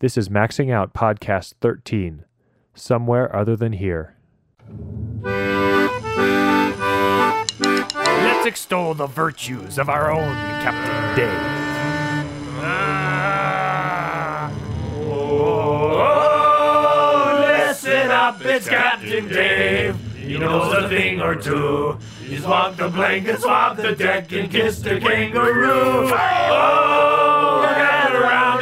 This is Maxing Out Podcast 13, Somewhere Other Than Here. Let's extol the virtues of our own Captain Dave. Oh, listen up, it's Captain Dave. He knows a thing or two. He's walked the blanket, swapped the deck, and kissed a kangaroo. Oh, get around,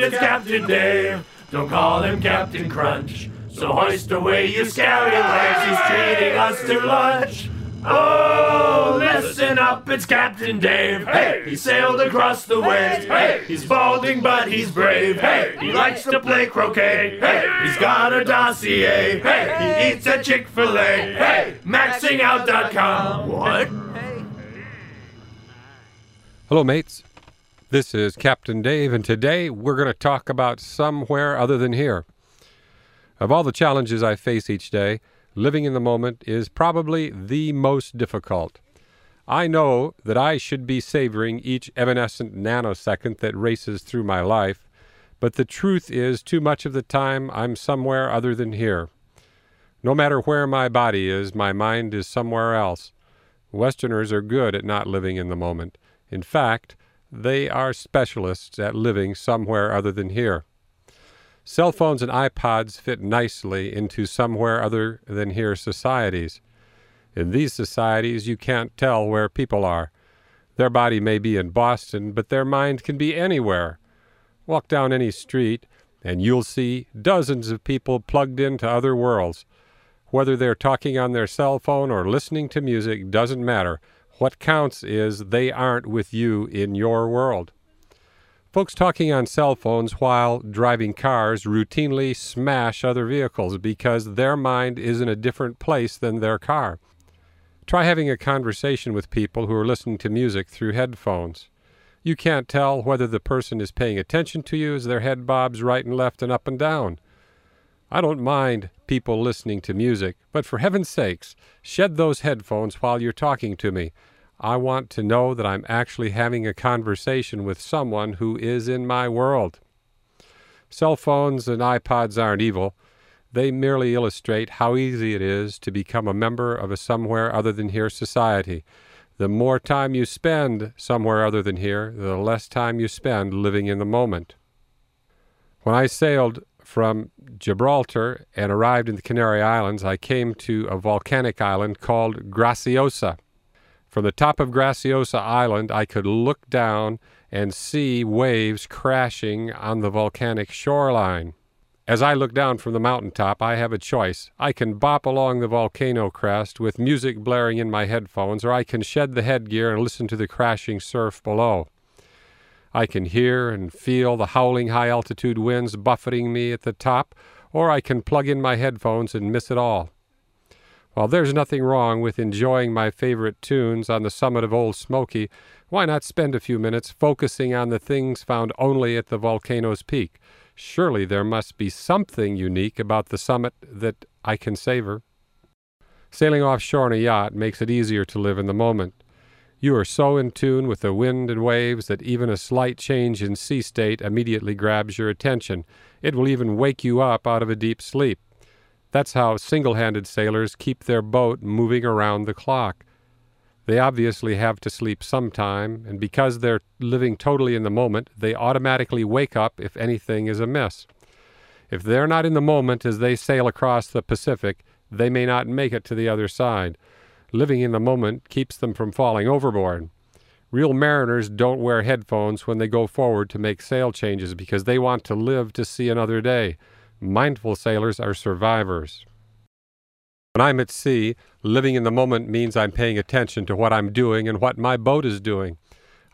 it's Captain Dave. Don't call him Captain Crunch. So hoist away, you scary legs. He's treating us to lunch. Oh, listen up, it's Captain Dave. Hey, he sailed across the waves. Hey, he's balding, but he's brave. Hey, he likes to play croquet. Hey, he's got a dossier. Hey, he eats at Chick fil A. Hey, maxingout.com. What? Hello, mates. This is Captain Dave, and today we're going to talk about somewhere other than here. Of all the challenges I face each day, living in the moment is probably the most difficult. I know that I should be savoring each evanescent nanosecond that races through my life, but the truth is, too much of the time I'm somewhere other than here. No matter where my body is, my mind is somewhere else. Westerners are good at not living in the moment. In fact, they are specialists at living somewhere other than here. Cell phones and iPods fit nicely into somewhere other than here societies. In these societies, you can't tell where people are. Their body may be in Boston, but their mind can be anywhere. Walk down any street, and you'll see dozens of people plugged into other worlds. Whether they're talking on their cell phone or listening to music doesn't matter. What counts is they aren't with you in your world. Folks talking on cell phones while driving cars routinely smash other vehicles because their mind is in a different place than their car. Try having a conversation with people who are listening to music through headphones. You can't tell whether the person is paying attention to you as their head bobs right and left and up and down. I don't mind people listening to music, but for heaven's sakes, shed those headphones while you're talking to me. I want to know that I'm actually having a conversation with someone who is in my world. Cell phones and iPods aren't evil. They merely illustrate how easy it is to become a member of a somewhere other than here society. The more time you spend somewhere other than here, the less time you spend living in the moment. When I sailed from Gibraltar and arrived in the Canary Islands, I came to a volcanic island called Graciosa. From the top of Graciosa Island, I could look down and see waves crashing on the volcanic shoreline. As I look down from the mountaintop, I have a choice. I can bop along the volcano crest with music blaring in my headphones, or I can shed the headgear and listen to the crashing surf below. I can hear and feel the howling high altitude winds buffeting me at the top, or I can plug in my headphones and miss it all. While there's nothing wrong with enjoying my favorite tunes on the summit of Old Smoky, why not spend a few minutes focusing on the things found only at the volcano's peak? Surely there must be something unique about the summit that I can savor. Sailing offshore on a yacht makes it easier to live in the moment. You are so in tune with the wind and waves that even a slight change in sea state immediately grabs your attention. It will even wake you up out of a deep sleep. That's how single handed sailors keep their boat moving around the clock. They obviously have to sleep sometime, and because they're living totally in the moment, they automatically wake up if anything is amiss. If they're not in the moment as they sail across the Pacific, they may not make it to the other side. Living in the moment keeps them from falling overboard. Real mariners don't wear headphones when they go forward to make sail changes because they want to live to see another day. Mindful sailors are survivors. When I'm at sea, living in the moment means I'm paying attention to what I'm doing and what my boat is doing.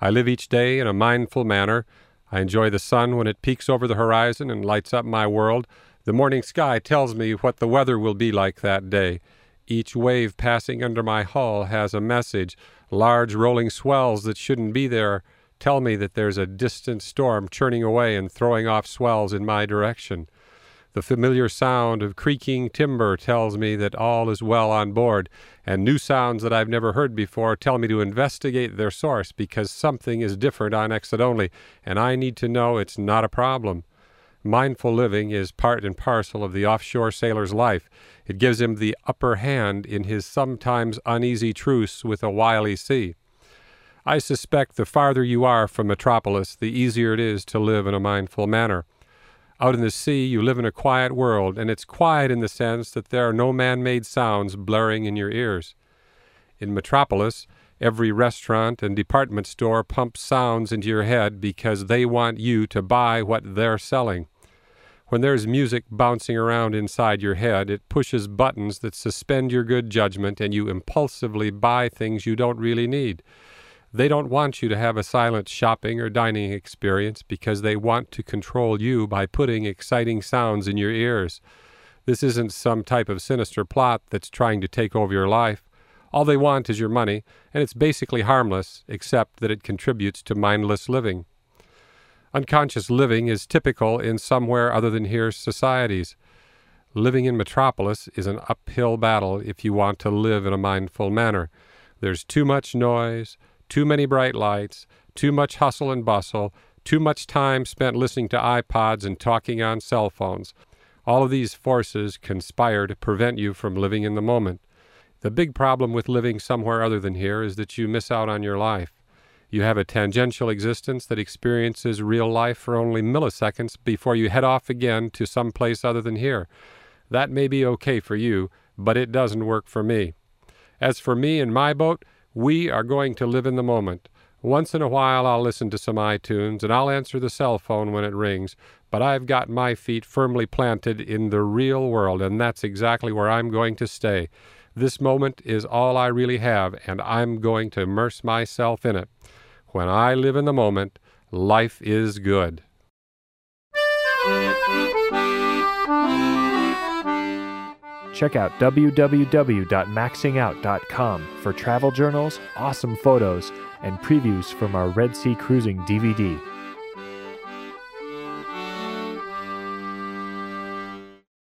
I live each day in a mindful manner. I enjoy the sun when it peeks over the horizon and lights up my world. The morning sky tells me what the weather will be like that day. Each wave passing under my hull has a message. Large rolling swells that shouldn't be there tell me that there's a distant storm churning away and throwing off swells in my direction. The familiar sound of creaking timber tells me that all is well on board, and new sounds that I've never heard before tell me to investigate their source because something is different on exit only, and I need to know it's not a problem. Mindful living is part and parcel of the offshore sailor's life. It gives him the upper hand in his sometimes uneasy truce with a wily sea. I suspect the farther you are from metropolis, the easier it is to live in a mindful manner. Out in the sea, you live in a quiet world, and it's quiet in the sense that there are no man made sounds blaring in your ears. In metropolis, every restaurant and department store pumps sounds into your head because they want you to buy what they're selling. When there's music bouncing around inside your head, it pushes buttons that suspend your good judgment and you impulsively buy things you don't really need. They don't want you to have a silent shopping or dining experience because they want to control you by putting exciting sounds in your ears. This isn't some type of sinister plot that's trying to take over your life. All they want is your money, and it's basically harmless, except that it contributes to mindless living. Unconscious living is typical in somewhere other than here societies. Living in metropolis is an uphill battle if you want to live in a mindful manner. There's too much noise, too many bright lights, too much hustle and bustle, too much time spent listening to iPods and talking on cell phones. All of these forces conspire to prevent you from living in the moment. The big problem with living somewhere other than here is that you miss out on your life. You have a tangential existence that experiences real life for only milliseconds before you head off again to some place other than here. That may be okay for you, but it doesn't work for me. As for me and my boat, we are going to live in the moment. Once in a while, I'll listen to some iTunes and I'll answer the cell phone when it rings, but I've got my feet firmly planted in the real world, and that's exactly where I'm going to stay. This moment is all I really have, and I'm going to immerse myself in it. When I live in the moment, life is good. Check out www.maxingout.com for travel journals, awesome photos, and previews from our Red Sea Cruising DVD.